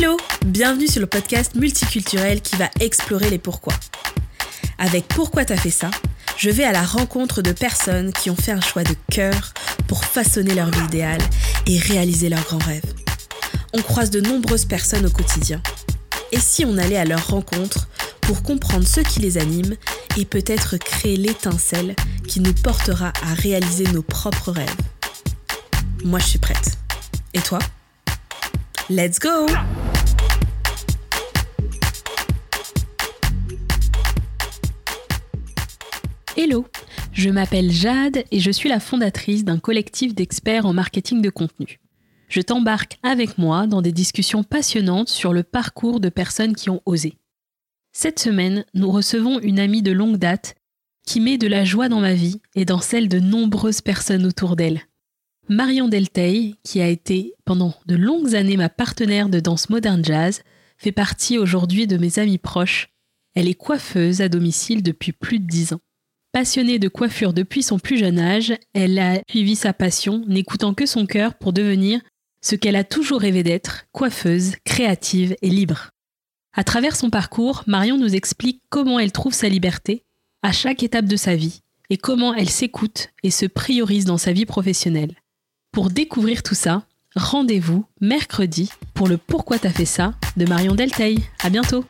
Hello, bienvenue sur le podcast multiculturel qui va explorer les pourquoi. Avec Pourquoi t'as fait ça, je vais à la rencontre de personnes qui ont fait un choix de cœur pour façonner leur vie idéale et réaliser leurs grands rêves. On croise de nombreuses personnes au quotidien. Et si on allait à leur rencontre pour comprendre ce qui les anime et peut-être créer l'étincelle qui nous portera à réaliser nos propres rêves? Moi, je suis prête. Et toi? Let's go Hello, je m'appelle Jade et je suis la fondatrice d'un collectif d'experts en marketing de contenu. Je t'embarque avec moi dans des discussions passionnantes sur le parcours de personnes qui ont osé. Cette semaine, nous recevons une amie de longue date qui met de la joie dans ma vie et dans celle de nombreuses personnes autour d'elle. Marion Delteil, qui a été pendant de longues années ma partenaire de danse moderne jazz, fait partie aujourd'hui de mes amis proches. Elle est coiffeuse à domicile depuis plus de dix ans. Passionnée de coiffure depuis son plus jeune âge, elle a suivi sa passion, n'écoutant que son cœur pour devenir ce qu'elle a toujours rêvé d'être, coiffeuse, créative et libre. À travers son parcours, Marion nous explique comment elle trouve sa liberté à chaque étape de sa vie et comment elle s'écoute et se priorise dans sa vie professionnelle. Pour découvrir tout ça, rendez-vous mercredi pour le Pourquoi t'as fait ça de Marion Delteil. À bientôt!